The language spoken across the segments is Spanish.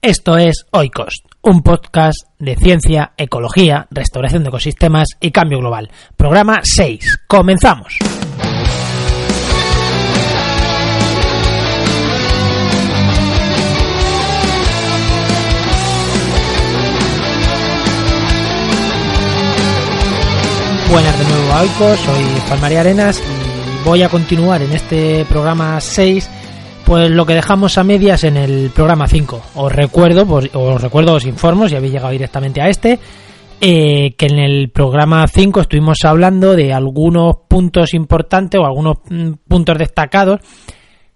Esto es Oikos, un podcast de ciencia, ecología, restauración de ecosistemas y cambio global. Programa 6. Comenzamos. Buenas de nuevo a Oikos, soy Juan María Arenas y voy a continuar en este programa 6 pues lo que dejamos a medias en el programa 5. Os recuerdo, pues, os recuerdo, os informo, si habéis llegado directamente a este, eh, que en el programa 5 estuvimos hablando de algunos puntos importantes o algunos mm, puntos destacados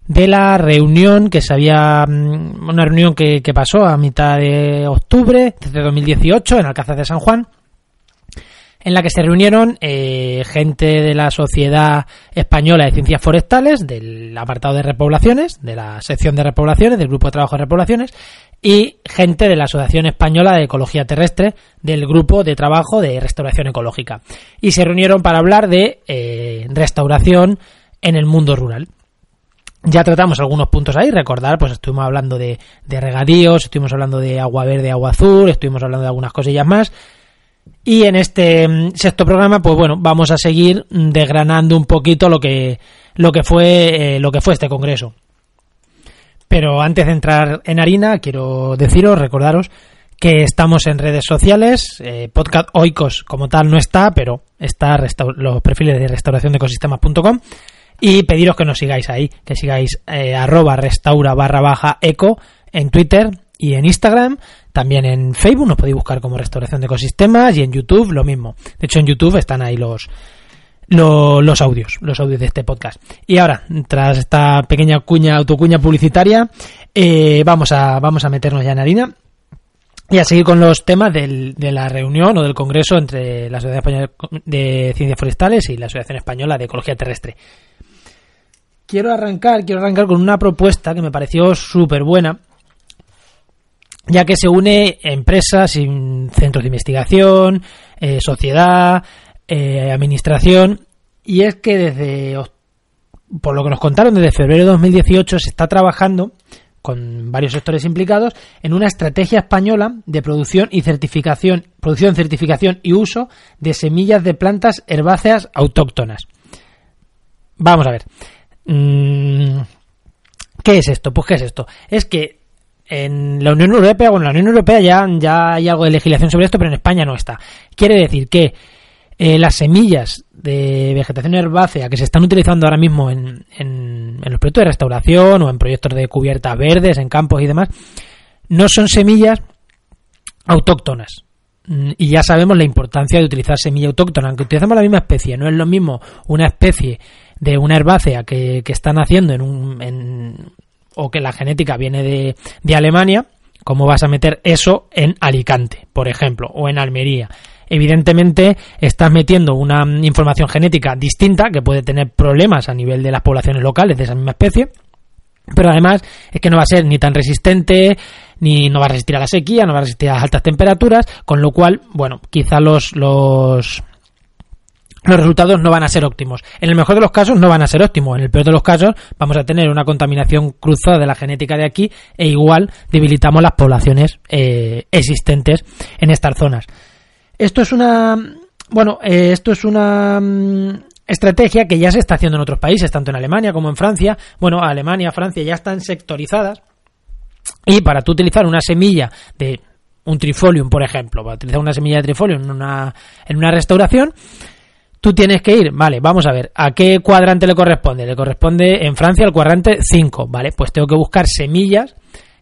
de la reunión que se había mm, una reunión que, que pasó a mitad de octubre de 2018 en Alcázar de San Juan en la que se reunieron eh, gente de la Sociedad Española de Ciencias Forestales, del apartado de repoblaciones, de la sección de repoblaciones, del Grupo de Trabajo de Repoblaciones, y gente de la Asociación Española de Ecología Terrestre, del Grupo de Trabajo de Restauración Ecológica. Y se reunieron para hablar de eh, restauración en el mundo rural. Ya tratamos algunos puntos ahí, recordar, pues estuvimos hablando de, de regadíos, estuvimos hablando de agua verde, agua azul, estuvimos hablando de algunas cosillas más y en este mm, sexto programa, pues bueno, vamos a seguir desgranando un poquito lo que, lo que fue, eh, lo que fue este congreso. Pero antes de entrar en harina, quiero deciros, recordaros que estamos en redes sociales. Eh, podcast Oikos como tal no está, pero está los perfiles de restauración de ecosistemas.com. Y pediros que nos sigáis ahí, que sigáis eh, arroba restaura barra baja eco en Twitter y en Instagram también en Facebook nos podéis buscar como Restauración de Ecosistemas y en YouTube lo mismo. De hecho, en YouTube están ahí los, los, audios, los audios de este podcast. Y ahora, tras esta pequeña cuña, autocuña publicitaria, eh, vamos, a, vamos a meternos ya en harina y a seguir con los temas del, de la reunión o del congreso entre la Sociedad Española de Ciencias Forestales y la Asociación Española de Ecología Terrestre. Quiero arrancar, quiero arrancar con una propuesta que me pareció súper buena ya que se une empresas, centros de investigación, eh, sociedad, eh, administración, y es que desde, por lo que nos contaron, desde febrero de 2018 se está trabajando con varios sectores implicados en una estrategia española de producción y certificación, producción, certificación y uso de semillas de plantas herbáceas autóctonas. Vamos a ver. Mm, ¿Qué es esto? Pues ¿qué es esto? Es que en la Unión Europea, bueno, en la Unión Europea ya, ya hay algo de legislación sobre esto, pero en España no está. Quiere decir que eh, las semillas de vegetación herbácea que se están utilizando ahora mismo en, en, los proyectos de restauración o en proyectos de cubiertas verdes, en campos y demás, no son semillas autóctonas. Mm, y ya sabemos la importancia de utilizar semilla autóctona, aunque utilizamos la misma especie, no es lo mismo una especie de una herbácea que, que están haciendo en, un, en, o que la genética viene de, de Alemania, ¿cómo vas a meter eso en Alicante, por ejemplo, o en Almería? Evidentemente estás metiendo una información genética distinta que puede tener problemas a nivel de las poblaciones locales de esa misma especie, pero además es que no va a ser ni tan resistente, ni no va a resistir a la sequía, no va a resistir a las altas temperaturas, con lo cual, bueno, quizá los, los los resultados no van a ser óptimos. En el mejor de los casos no van a ser óptimos. En el peor de los casos vamos a tener una contaminación cruzada de la genética de aquí e igual debilitamos las poblaciones eh, existentes en estas zonas. Esto es una, bueno, eh, esto es una mm, estrategia que ya se está haciendo en otros países, tanto en Alemania como en Francia. Bueno, Alemania, Francia ya están sectorizadas y para tú utilizar una semilla de un trifolium, por ejemplo, para utilizar una semilla de trifolium en una, en una restauración, tú tienes que ir, vale, vamos a ver, ¿a qué cuadrante le corresponde? Le corresponde en Francia el cuadrante 5, ¿vale? Pues tengo que buscar semillas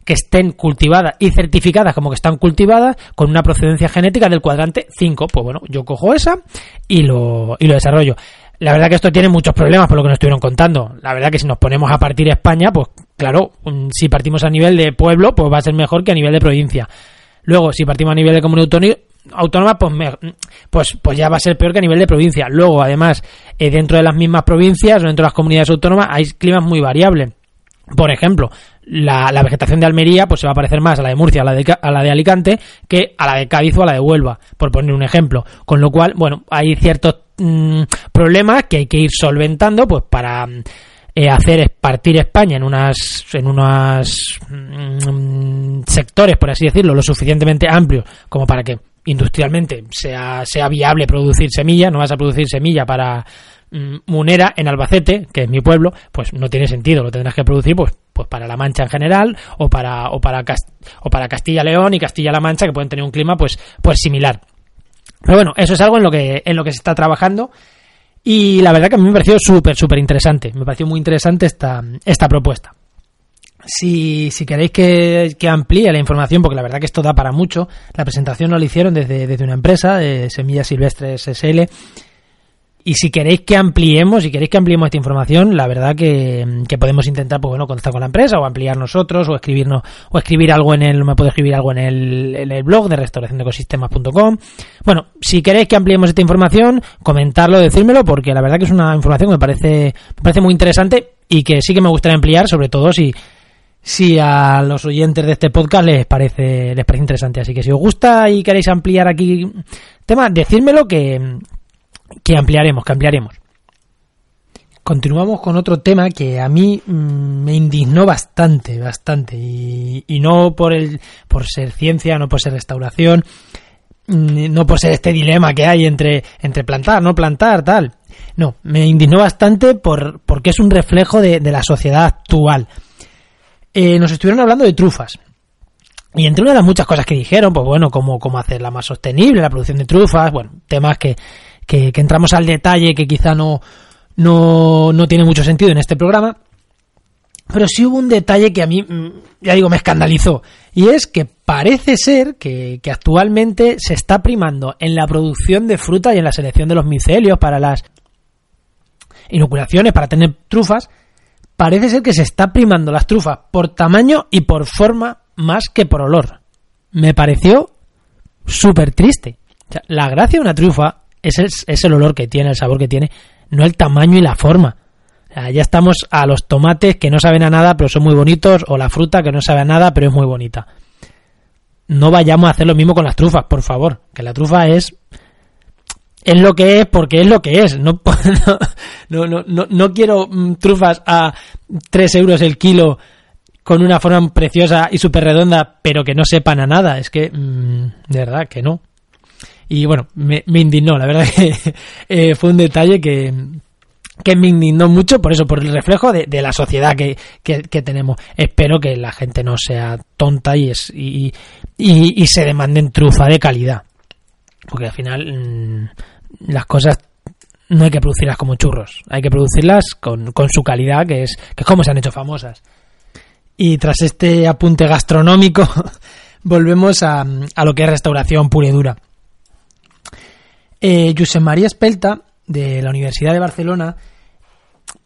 que estén cultivadas y certificadas como que están cultivadas con una procedencia genética del cuadrante 5. Pues bueno, yo cojo esa y lo, y lo desarrollo. La verdad que esto tiene muchos problemas por lo que nos estuvieron contando. La verdad que si nos ponemos a partir España, pues claro, si partimos a nivel de pueblo, pues va a ser mejor que a nivel de provincia. Luego, si partimos a nivel de comunidad autónoma, pues, pues, pues ya va a ser peor que a nivel de provincia. Luego, además, eh, dentro de las mismas provincias o dentro de las comunidades autónomas hay climas muy variables. Por ejemplo, la, vegetación de Almería pues se va a parecer más a la de Murcia, a la de, a la de Alicante, que a la de Cádiz o a la de Huelva, por poner un ejemplo. Con lo cual, bueno, hay ciertos mm, problemas que hay que ir solventando pues para eh, hacer partir España en unas en unas mm, sectores, por así decirlo, lo suficientemente amplios como para que industrialmente sea, sea viable producir semilla, no vas a producir semilla para mm, Munera en Albacete, que es mi pueblo, pues no tiene sentido, lo tendrás que producir pues pues para La Mancha en general o para o para o para Castilla León y Castilla La Mancha que pueden tener un clima pues pues similar. Pero bueno, eso es algo en lo que en lo que se está trabajando y la verdad que a mí me pareció súper súper interesante, me pareció muy interesante esta esta propuesta. Si, si queréis que, que, amplíe la información, porque la verdad que esto da para mucho, la presentación no la hicieron desde, desde una empresa, de Semillas Silvestres SL, y si queréis que ampliemos, si queréis que ampliemos esta información, la verdad que, que, podemos intentar, pues bueno, contactar con la empresa o ampliar nosotros o escribirnos o escribir algo en el, me puedo escribir algo en el, en el blog de restauracionecosistemas.com. Bueno, si queréis que ampliemos esta información, comentarlo, decírmelo, porque la verdad que es una información que me parece, me parece muy interesante y que sí que me gustaría ampliar, sobre todo si, si a los oyentes de este podcast les parece, les parece interesante. Así que si os gusta y queréis ampliar aquí tema, decírmelo que, que ampliaremos, que ampliaremos. Continuamos con otro tema que a mí mm, me indignó bastante, bastante, y, no por el, por ser ciencia, no por ser restauración, mm, no por ser este dilema que hay entre, entre plantar, no plantar, tal. No, me indignó bastante por, porque es un reflejo de la sociedad actual. Eh, nos estuvieron hablando de trufas. Y entre una de las muchas cosas que dijeron, pues bueno, como, cómo hacerla más sostenible, la producción de trufas, bueno, temas que, que, entramos al detalle que quizá no, no, no tiene mucho sentido en este programa. Pero sí hubo un detalle que a mí, mm, ya digo, me escandalizó. Y es que parece ser que, que, actualmente se está primando en la producción de fruta y en la selección de los micelios para las inoculaciones, para tener trufas. Parece ser que se está primando las trufas por tamaño y por forma más que por olor. Me pareció súper triste. la gracia de una trufa es el, olor que tiene, el sabor que tiene, no el tamaño y la forma. ya estamos a los tomates que no saben a nada pero son muy bonitos o la fruta que no sabe a nada pero es muy bonita. No vayamos a hacer lo mismo con las trufas, por favor, que la trufa es es lo que es porque es lo que es. No, no, no, no, no quiero mm, trufas a 3 euros el kilo con una forma preciosa y súper redonda, pero que no sepan a nada. Es que, mm, de verdad, que no. Y bueno, me, indignó, la verdad que eh, fue un detalle que, que me indignó mucho por eso, por el reflejo de, la sociedad que, que, tenemos. Espero que la gente no sea tonta y, es, y, y, se demanden trufa de calidad. Porque al final mm, las cosas no hay que producirlas como churros, hay que producirlas con, con su calidad, que es, que es como se han hecho famosas. Y tras este apunte gastronómico, volvemos a, a lo que es restauración pura y dura. Eh, Josep María Espelta, de la Universidad de Barcelona,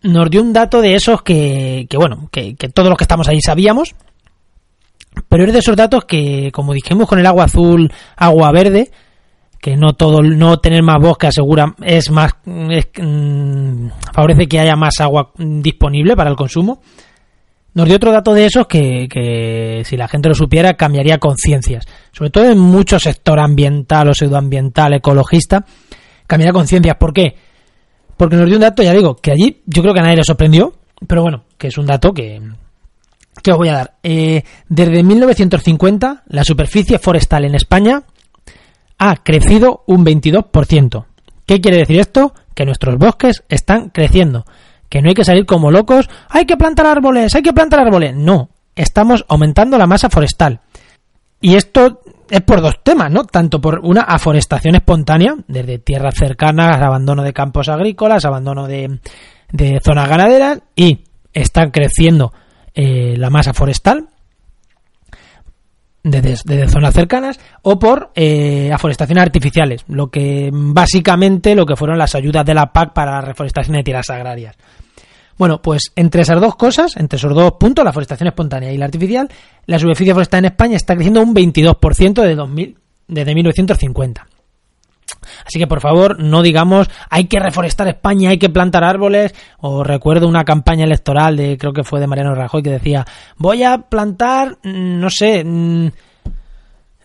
nos dio un dato de esos que, que bueno, que, todos los que estamos ahí sabíamos, pero es de esos datos que, como dijimos con el agua azul, agua verde, que no todo, no tener más bosque asegura, es más, mm, favorece que haya más agua disponible para el consumo. Nos dio otro dato de esos que, que si la gente lo supiera cambiaría conciencias. Sobre todo en mucho sector ambiental o pseudoambiental, ecologista, cambiaría conciencias. ¿Por qué? Porque nos dio un dato, ya digo, que allí yo creo que a nadie le sorprendió, pero bueno, que es un dato que, que os voy a dar. Eh, desde 1950, la superficie forestal en España ha crecido un 22%. ¿Qué quiere decir esto? Que nuestros bosques están creciendo que no hay que salir como locos, hay que plantar árboles, hay que plantar árboles. No, estamos aumentando la masa forestal. Y esto es por dos temas, ¿no? Tanto por una aforestación espontánea, desde tierras cercanas, abandono de campos agrícolas, abandono de, de zonas ganaderas, y está creciendo eh, la masa forestal desde, zonas cercanas, o por eh, aforestaciones artificiales, lo que básicamente lo que fueron las ayudas de la PAC para la reforestación de tierras agrarias. Bueno, pues entre esas dos cosas, entre esos dos puntos, la forestación espontánea y la artificial, la superficie forestal en España está creciendo un 22% de 2000, desde 1950. Así que por favor, no digamos hay que reforestar España, hay que plantar árboles. O recuerdo una campaña electoral de, creo que fue de Mariano Rajoy, que decía voy a plantar, mm, no sé, mm,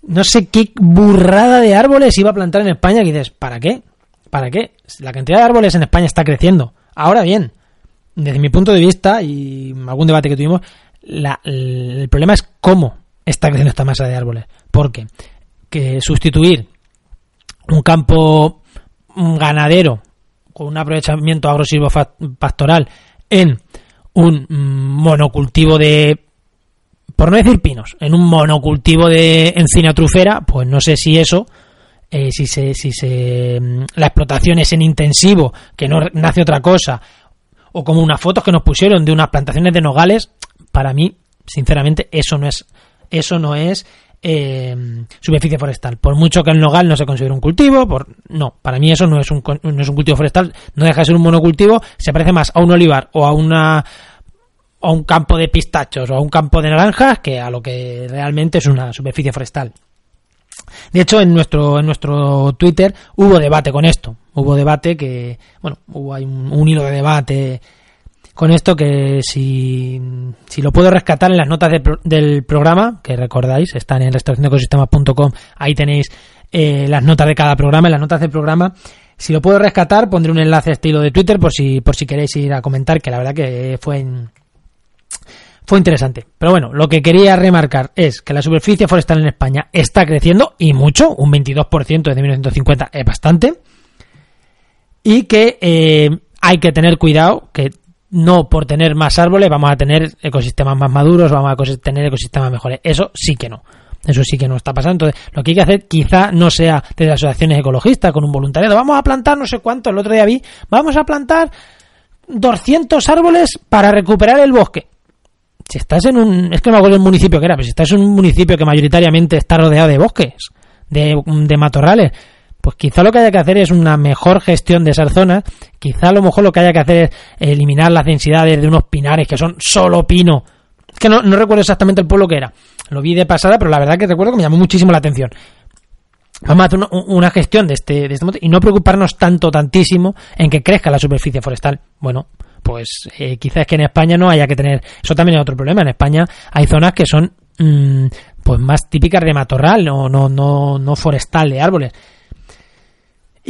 no sé qué burrada de árboles iba a plantar en España. Que dices, ¿para qué? ¿Para qué? La cantidad de árboles en España está creciendo. Ahora bien, desde mi punto de vista y algún debate que tuvimos, el problema es cómo está creciendo esta masa de árboles. Porque que sustituir un campo ganadero con un aprovechamiento agresivo pastoral en un monocultivo de por no decir pinos, en un monocultivo de encina trufera, pues no sé si eso, eh, si se, si se, mm, la explotación es en intensivo, que no nace otra cosa, o como unas fotos que nos pusieron de unas plantaciones de nogales, para mí, sinceramente, eso no es, eso no es eh, superficie forestal. Por mucho que el nogal no se considere un cultivo, por no, para mí eso no es un, no es un cultivo forestal, no deja de ser un monocultivo, se parece más a un olivar o a una a un campo de pistachos o a un campo de naranjas que a lo que realmente es una superficie forestal. De hecho, en nuestro, en nuestro Twitter hubo debate con esto. Hubo debate que, bueno, hubo un, hilo de debate con esto que si, si lo puedo rescatar en las notas del programa, que recordáis, están en restauracionecosistemas.com, ahí tenéis eh, las notas de cada programa, en las notas del programa. Si lo puedo rescatar, pondré un enlace a estilo de Twitter por si, por si queréis ir a comentar, que la verdad que fue fue interesante. Pero bueno, lo que quería remarcar es que la superficie forestal en España está creciendo y mucho, un 22% desde 1950 es bastante. Y que eh, hay que tener cuidado que no por tener más árboles vamos a tener ecosistemas más maduros, vamos a tener ecosistemas mejores. Eso sí que no. Eso sí que no está pasando. Entonces, lo que hay que hacer quizá no sea desde asociaciones ecologistas con un voluntariado. Vamos a plantar no sé cuánto. El otro día vi, vamos a plantar 200 árboles para recuperar el bosque si estás en un, es que no me acuerdo el municipio que era, pero si estás en un municipio que mayoritariamente está rodeado de bosques, de, de matorrales, pues quizá lo que haya que hacer es una mejor gestión de esas zonas, quizá a lo mejor lo que haya que hacer es eliminar las densidades de unos pinares que son solo pino. Es que no, recuerdo exactamente el pueblo que era. Lo vi de pasada, pero la verdad que recuerdo que me llamó muchísimo la atención. Vamos a hacer una, gestión de este, de este y no preocuparnos tanto, tantísimo en que crezca la superficie forestal. Bueno, pues eh, quizás que en España no haya que tener, eso también es otro problema, en España hay zonas que son mm, pues más típicas de matorral, no, no, no, no forestal de árboles.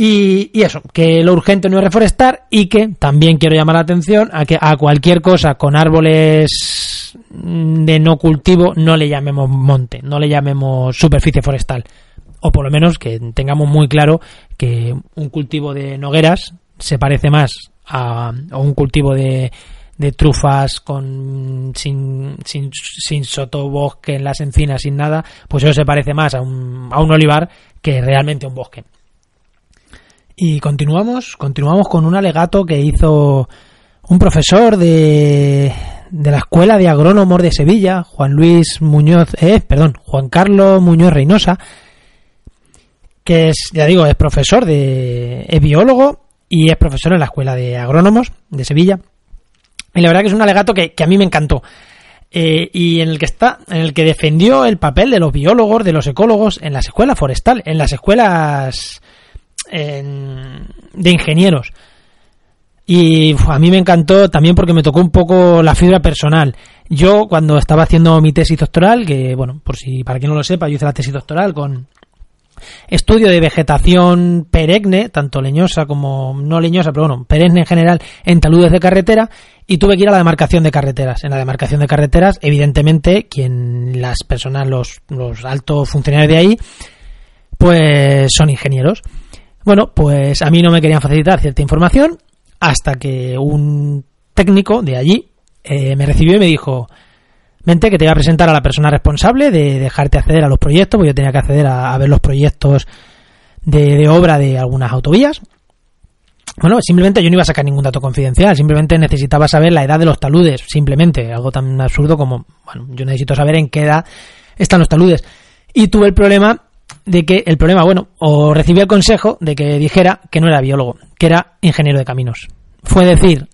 Y, eso, que lo urgente no es reforestar y que también quiero llamar la atención a que a cualquier cosa con árboles mm, de no cultivo no le llamemos monte, no le llamemos superficie forestal. O por lo menos que tengamos muy claro que un cultivo de nogueras se parece más a, un cultivo de, de trufas con sin, sin, sin sotobosque en las encinas, sin nada, pues eso se parece más a un, a un olivar que realmente a un bosque. Y continuamos, continuamos con un alegato que hizo un profesor de, de la Escuela de Agrónomos de Sevilla, Juan Luis Muñoz, eh, perdón, Juan Carlos Muñoz Reynosa, que es, ya digo, es profesor de, es biólogo y es profesor en la Escuela de Agrónomos de Sevilla. Y la verdad que es un alegato que, a mí me encantó. Eh, y en el que está, en el que defendió el papel de los biólogos, de los ecólogos en las escuelas forestales, en las escuelas de ingenieros. Y a mí me encantó también porque me tocó un poco la fibra personal. Yo cuando estaba haciendo mi tesis doctoral, que bueno, por si para quien no lo sepa, yo hice la tesis doctoral con estudio de vegetación perenne, tanto leñosa como no leñosa, pero bueno, perenne en general, en taludes de carretera, y tuve que ir a la demarcación de carreteras. En la demarcación de carreteras, evidentemente, quien las personas, los, los altos funcionarios de ahí, pues son ingenieros. Bueno, pues a mí no me querían facilitar cierta información hasta que un técnico de allí eh, me recibió y me dijo, Mente que te voy a presentar a la persona responsable de dejarte acceder a los proyectos, porque yo tenía que acceder a, ver los proyectos de, obra de algunas autovías. Bueno, simplemente yo no iba a sacar ningún dato confidencial, simplemente necesitaba saber la edad de los taludes, simplemente, algo tan absurdo como, bueno, yo necesito saber en qué edad están los taludes. Y tuve el problema de que, el problema, bueno, o recibí el consejo de que dijera que no era biólogo, que era ingeniero de caminos. Fue decir,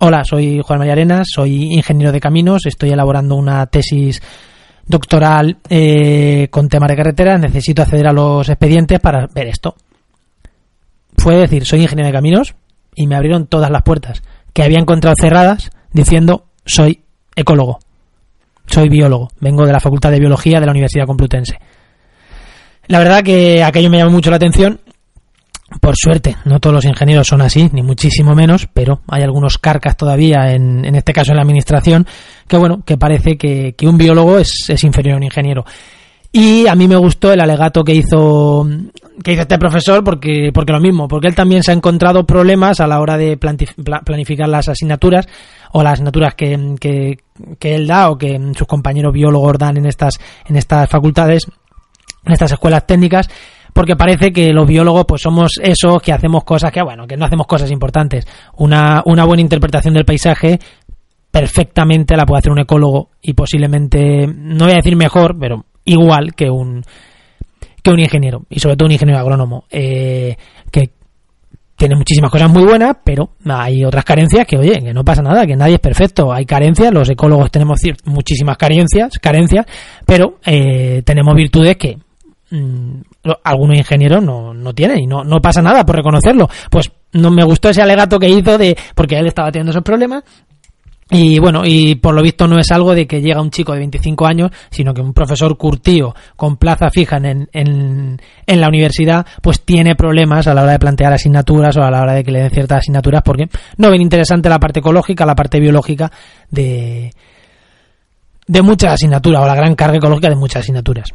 Hola, soy Juan María Arenas, soy ingeniero de caminos, estoy elaborando una tesis doctoral eh, con temas de carreteras, necesito acceder a los expedientes para ver esto. Fue decir, soy ingeniero de caminos y me abrieron todas las puertas que había encontrado cerradas diciendo soy ecólogo, soy biólogo, vengo de la Facultad de Biología de la Universidad Complutense. La verdad que aquello me llamó mucho la atención por suerte, no todos los ingenieros son así, ni muchísimo menos, pero hay algunos carcas todavía, en, en este caso en la administración, que bueno, que parece que, que un biólogo es, es inferior a un ingeniero. Y a mí me gustó el alegato que hizo que hizo este profesor porque porque lo mismo, porque él también se ha encontrado problemas a la hora de planificar las asignaturas o las asignaturas que, que, que él da o que sus compañeros biólogos dan en estas en estas facultades, en estas escuelas técnicas porque parece que los biólogos pues somos esos que hacemos cosas que bueno, que no hacemos cosas importantes. Una, una buena interpretación del paisaje perfectamente la puede hacer un ecólogo y posiblemente, no voy a decir mejor, pero igual que un que un ingeniero y sobre todo un ingeniero agrónomo eh, que tiene muchísimas cosas muy buenas, pero hay otras carencias que, oye, que no pasa nada, que nadie es perfecto. Hay carencias, los ecólogos tenemos muchísimas carencias, carencias, pero eh, tenemos virtudes que mmm, algunos ingenieros no, no tienen y no, no pasa nada por reconocerlo. Pues no me gustó ese alegato que hizo de porque él estaba teniendo esos problemas y bueno, y por lo visto no es algo de que llega un chico de 25 años, sino que un profesor curtío con plaza fija en, en, en, la universidad, pues tiene problemas a la hora de plantear asignaturas o a la hora de que le den ciertas asignaturas, porque no ven interesante la parte ecológica, la parte biológica de, de muchas asignaturas, o la gran carga ecológica de muchas asignaturas.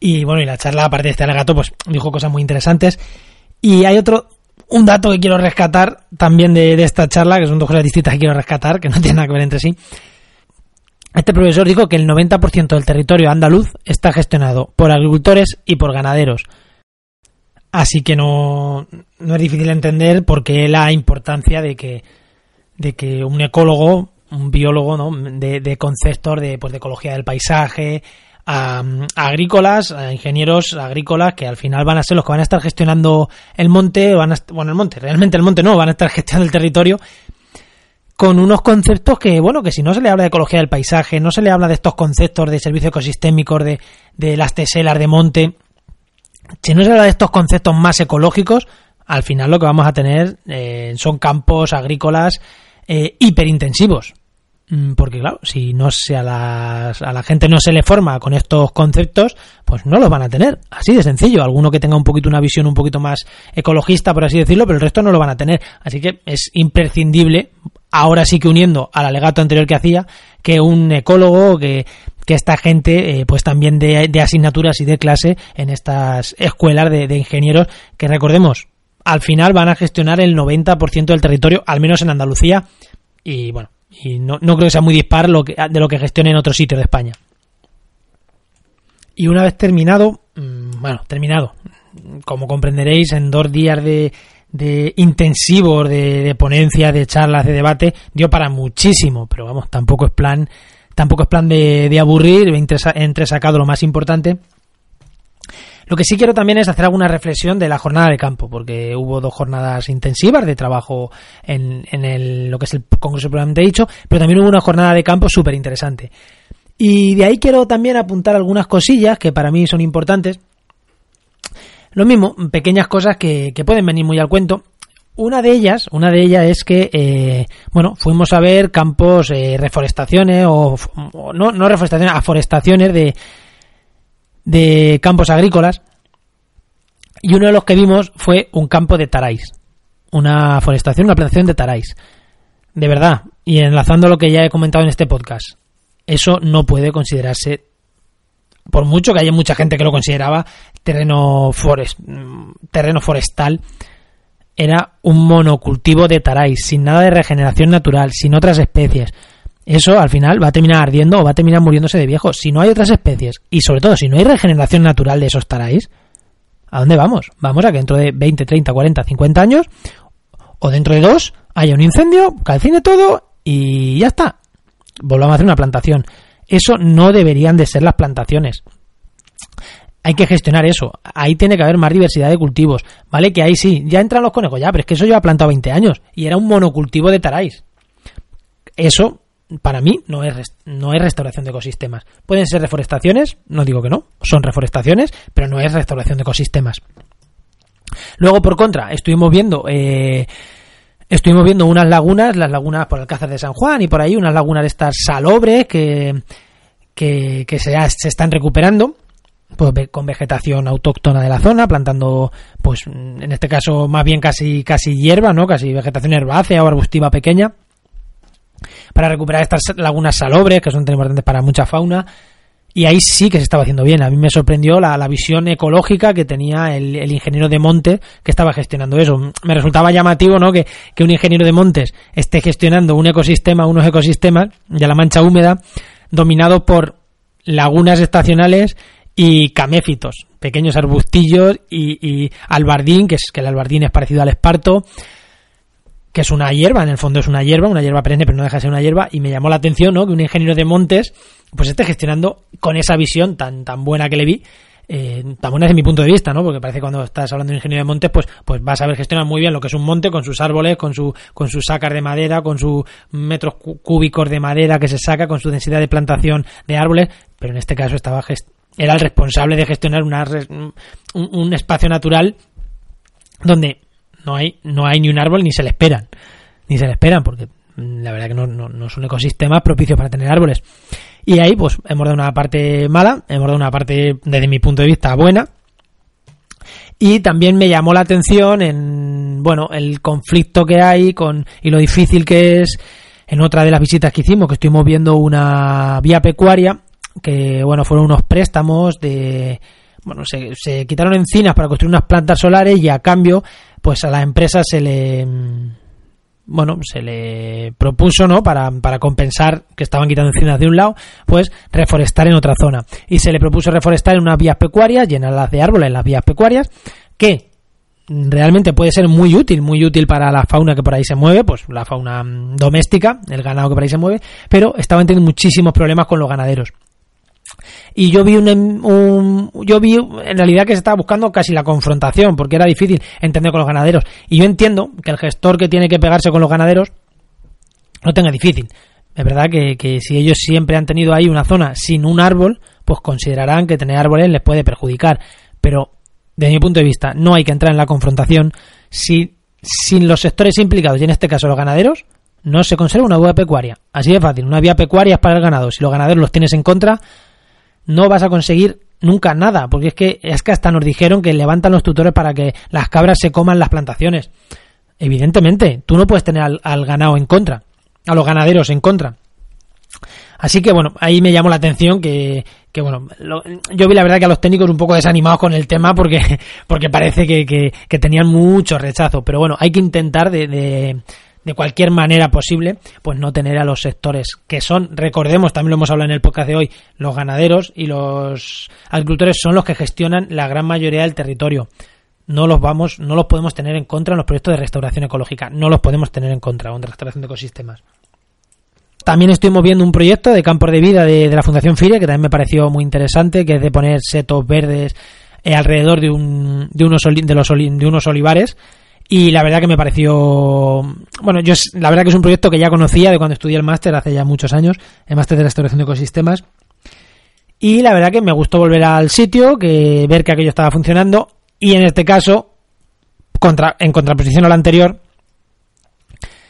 Y bueno, y la charla, aparte de este alegato, pues dijo cosas muy interesantes. Y hay otro, un dato que quiero rescatar también de, de, esta charla, que son dos cosas distintas que quiero rescatar, que no tienen nada que ver entre sí. Este profesor dijo que el 90% del territorio andaluz está gestionado por agricultores y por ganaderos. Así que no, no es difícil entender por qué la importancia de que, de que un ecólogo, un biólogo, ¿no? de, de conceptos de, pues, de ecología del paisaje, a, agrícolas, a ingenieros agrícolas que al final van a ser los que van a estar gestionando el monte, van a, bueno, el monte, realmente el monte no, van a estar gestionando el territorio con unos conceptos que, bueno, que si no se le habla de ecología del paisaje, no se le habla de estos conceptos de servicios ecosistémicos, de, de las teselas de monte, si no se habla de estos conceptos más ecológicos, al final lo que vamos a tener eh, son campos agrícolas eh, hiperintensivos. Mm, porque claro, si no se a, las, a la gente no se le forma con estos conceptos, pues no los van a tener. Así de sencillo. Alguno que tenga un poquito una visión un poquito más ecologista, por así decirlo, pero el resto no lo van a tener. Así que es imprescindible, ahora sí que uniendo al alegato anterior que hacía, que un ecólogo, que, que esta gente, eh, pues también de, de, asignaturas y de clase en estas escuelas de, ingenieros, que recordemos, al final van a gestionar el 90% del territorio, al menos en Andalucía. Y bueno, y no, no creo que sea muy dispar lo que, de lo que gestione en otros sitios de España. Y una vez terminado, mm, bueno, terminado, como comprenderéis, en dos días de, de intensivos, de, ponencias, de charlas, de debate, dio para muchísimo, pero vamos, tampoco es plan, tampoco es plan de, de aburrir, entre sacado lo más importante lo que sí quiero también es hacer alguna reflexión de la jornada de campo, porque hubo dos jornadas intensivas de trabajo en, en el, lo que es el Congreso propiamente dicho, pero también hubo una jornada de campo súper interesante. Y de ahí quiero también apuntar algunas cosillas que para mí son importantes. Lo mismo, pequeñas cosas que, que pueden venir muy al cuento. Una de ellas, una de ellas es que, eh, bueno, fuimos a ver campos, eh, reforestaciones o, no, no reforestaciones, aforestaciones de, de campos agrícolas y uno de los que vimos fue un campo de taráis, una forestación, una plantación de taráis. De verdad, y enlazando lo que ya he comentado en este podcast, eso no puede considerarse, por mucho que haya mucha gente que lo consideraba terreno, terreno forestal, era un monocultivo de taráis, sin nada de regeneración natural, sin otras especies eso al final va a terminar ardiendo o va a terminar muriéndose de viejo. Si no hay otras especies y sobre todo si no hay regeneración natural de esos taráis, ¿a dónde vamos? Vamos a que dentro de 20, 30, 40, 50 años o dentro de dos haya un incendio, calcine todo y ya está. Volvamos a hacer una plantación. Eso no deberían de ser las plantaciones. Hay que gestionar eso. Ahí tiene que haber más diversidad de cultivos. ¿Vale? Que ahí sí, ya entran los conejos, ya, pero es que eso yo he plantado 20 años y era un monocultivo de taráis. Eso para mí no es, no es restauración de ecosistemas. Pueden ser reforestaciones, no digo que no, son reforestaciones, pero no es restauración de ecosistemas. Luego, por contra, estuvimos viendo, eh, estuvimos viendo unas lagunas, las lagunas por Alcázar de San Juan y por ahí, unas lagunas de estas salobres que, que, se, se están recuperando pues con vegetación autóctona de la zona, plantando, pues en este caso más bien casi casi hierba, ¿no? Casi vegetación herbácea o arbustiva pequeña para recuperar estas lagunas salobres, que son tan importantes para mucha fauna. Y ahí sí que se estaba haciendo bien. A mí me sorprendió la, la visión ecológica que tenía el, el, ingeniero de montes que estaba gestionando eso. Me resultaba llamativo, ¿no? Que, que un ingeniero de montes esté gestionando un ecosistema, unos ecosistemas de la mancha húmeda, dominado por lagunas estacionales y caméfitos, pequeños arbustillos y, y, albardín, que es que el albardín es parecido al esparto, que es una hierba, en el fondo es una hierba, una hierba perenne, pero no deja de ser una hierba, y me llamó la atención, ¿no? Que un ingeniero de montes, pues esté gestionando con esa visión tan, tan buena que le vi, eh, tan buena desde mi punto de vista, ¿no? Porque parece que cuando estás hablando de un ingeniero de montes, pues, pues vas a ver gestionar muy bien lo que es un monte con sus árboles, con su, con sus sacas de madera, con sus metros cúbicos de madera que se saca, con su densidad de plantación de árboles, pero en este caso estaba era el responsable de gestionar una, un, un espacio natural donde no hay, no hay ni un árbol ni se le esperan. Ni se le esperan porque la verdad que no, no, no son ecosistemas propicios para tener árboles. Y ahí pues hemos dado una parte mala, hemos dado una parte desde mi punto de vista buena. Y también me llamó la atención en bueno el conflicto que hay con y lo difícil que es en otra de las visitas que hicimos, que estuvimos viendo una vía pecuaria, que bueno fueron unos préstamos de bueno se, se quitaron encinas para construir unas plantas solares y a cambio pues a la empresa se le bueno, se le propuso, ¿no? Para, para compensar que estaban quitando encinas de un lado, pues reforestar en otra zona. Y se le propuso reforestar en unas vías pecuarias, llenarlas de árboles en las vías pecuarias, que realmente puede ser muy útil, muy útil para la fauna que por ahí se mueve, pues la fauna doméstica, el ganado que por ahí se mueve, pero estaban teniendo muchísimos problemas con los ganaderos y yo vi un, un, yo vi en realidad que se estaba buscando casi la confrontación porque era difícil entender con los ganaderos. Y yo entiendo que el gestor que tiene que pegarse con los ganaderos no tenga difícil. Es verdad que, que si ellos siempre han tenido ahí una zona sin un árbol pues considerarán que tener árboles les puede perjudicar. Pero desde mi punto de vista no hay que entrar en la confrontación si sin los sectores implicados y en este caso los ganaderos no se conserva una vía pecuaria. Así de fácil una vía pecuaria es para el ganado. Si los ganaderos los tienes en contra no vas a conseguir nunca nada, porque es que, es que hasta nos dijeron que levantan los tutores para que las cabras se coman las plantaciones. Evidentemente, tú no puedes tener al, ganado en contra, a los ganaderos en contra. Así que bueno, ahí me llamó la atención que, que bueno, yo vi la verdad que a los técnicos un poco desanimados con el tema porque, porque parece que, que, que tenían mucho rechazo. Pero bueno, hay que intentar de, de cualquier manera posible, pues no tener a los sectores que son, recordemos, también lo hemos hablado en el podcast de hoy, los ganaderos y los agricultores son los que gestionan la gran mayoría del territorio. No los vamos, no los podemos tener en contra en los proyectos de restauración ecológica, no los podemos tener en contra, en restauración de ecosistemas. También estoy moviendo un proyecto de campos de vida de, de la Fundación FIRE, que también me pareció muy interesante, que es de poner setos verdes eh, alrededor de, un, de, unos, de, los, de unos olivares, y la verdad que me pareció bueno yo la verdad que es un proyecto que ya conocía de cuando estudié el máster hace ya muchos años el máster de restauración de ecosistemas. Y la verdad que me gustó volver al sitio que ver que aquello estaba funcionando. Y en este caso contra, en contraposición al anterior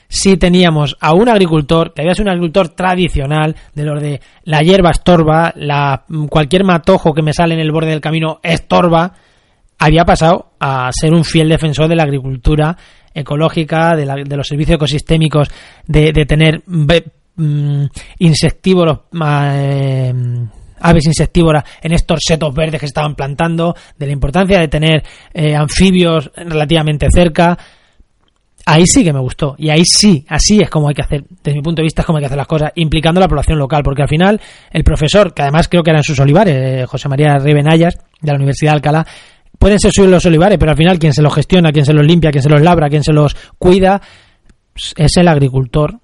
sí teníamos a un agricultor que había sido un agricultor tradicional de los de la hierba estorba la cualquier matojo que me sale en el borde del camino estorba había pasado a ser un fiel defensor de la agricultura ecológica, de, la, de los servicios ecosistémicos, de, de tener mm, insectívoros, eh, aves insectívoras en estos setos verdes que se estaban plantando, de la importancia de tener eh, anfibios relativamente cerca. Ahí sí que me gustó. Y ahí sí, así es como hay que hacer, desde mi punto de vista, es como hay que hacer las cosas, implicando a la población local. Porque al final, el profesor, que además creo que era en sus olivares, eh, José María Ribenayas, de la Universidad de Alcalá, pueden ser suyos los olivares, pero al final quien se los gestiona, quien se los limpia, quien se los labra, quien se los cuida, es el agricultor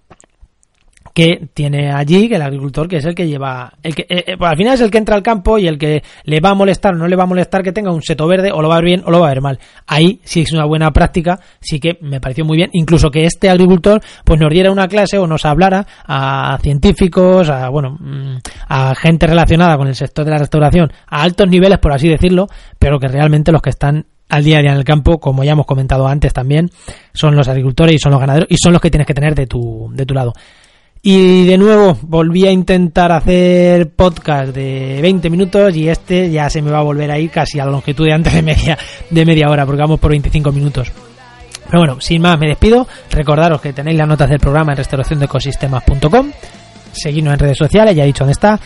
que tiene allí, que el agricultor que es el que lleva, el que eh, eh, pues al final es el que entra al campo y el que le va a molestar o no le va a molestar que tenga un seto verde o lo va a ver bien o lo va a ver mal. Ahí sí es una buena práctica, sí que me pareció muy bien, incluso que este agricultor pues nos diera una clase o nos hablara a científicos, a bueno, mm, a gente relacionada con el sector de la restauración a altos niveles por así decirlo, pero que realmente los que están al día a día en el campo, como ya hemos comentado antes también, son los agricultores y son los ganaderos y son los que tienes que tener de tu, de tu lado. Y de nuevo volví a intentar hacer podcast de 20 minutos y este ya se me va a volver a ir casi a la longitud de antes de media, de media hora, porque vamos por 25 minutos. Pero bueno, sin más, me despido. Recordaros que tenéis las notas del programa en restauraciondecosistemas.com. Seguidnos en redes sociales, ya he dicho dónde está.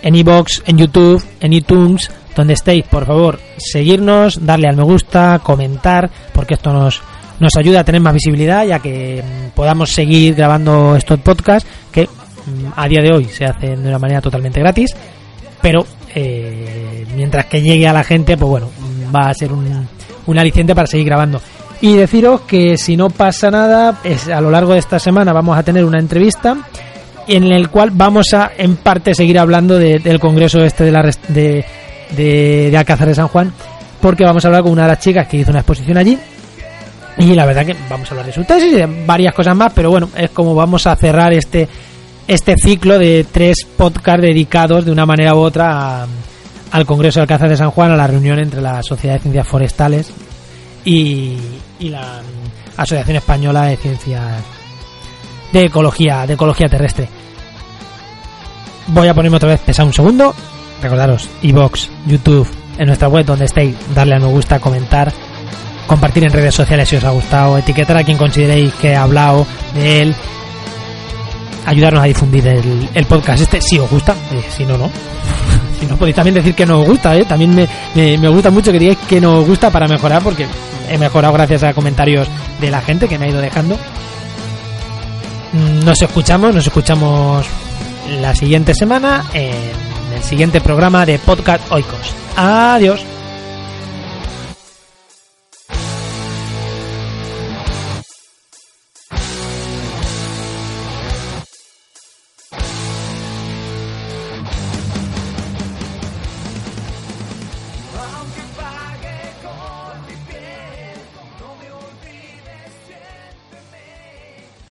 En iBox, en YouTube, en iTunes, donde estéis, por favor, seguirnos, darle al me gusta, comentar, porque esto nos, nos ayuda a tener más visibilidad, ya que mm, podamos seguir grabando estos podcasts que mm, a día de hoy se hacen de una manera totalmente gratis, pero eh, mientras que llegue a la gente, pues bueno, mm, va a ser un, un aliciente para seguir grabando. Y deciros que si no pasa nada, es, a lo largo de esta semana vamos a tener una entrevista en el cual vamos a en parte seguir hablando de- del congreso este de la de, de, de Alcázar de San Juan porque vamos a hablar con una de las chicas que hizo una exposición allí y la verdad que vamos a hablar de su tesis y de varias cosas más pero bueno es como vamos a cerrar este este ciclo de tres podcasts dedicados de una manera u otra a- al congreso de Alcázar de San Juan a la reunión entre la Sociedad de Ciencias Forestales y, la Asociación Española de Ciencias de Ecología de Ecología Terrestre voy a ponerme otra vez pesado un segundo. Recordaros, iBox, YouTube, en nuestra web donde estéis, darle a me gusta, comentar, compartir en redes sociales si os ha gustado, etiquetar a quien consideréis que ha hablado de él, ayudarnos a difundir el, podcast este si os gusta, eh, si no, no. si no, podéis también decir que no os gusta, ¿eh? también me, me, me gusta mucho que digáis que no os gusta para mejorar, porque he mejorado gracias a comentarios de la gente que me ha ido dejando. Mm, Nos escuchamos, nos escuchamos la siguiente semana en el siguiente programa de Podcast Oikos. Adiós.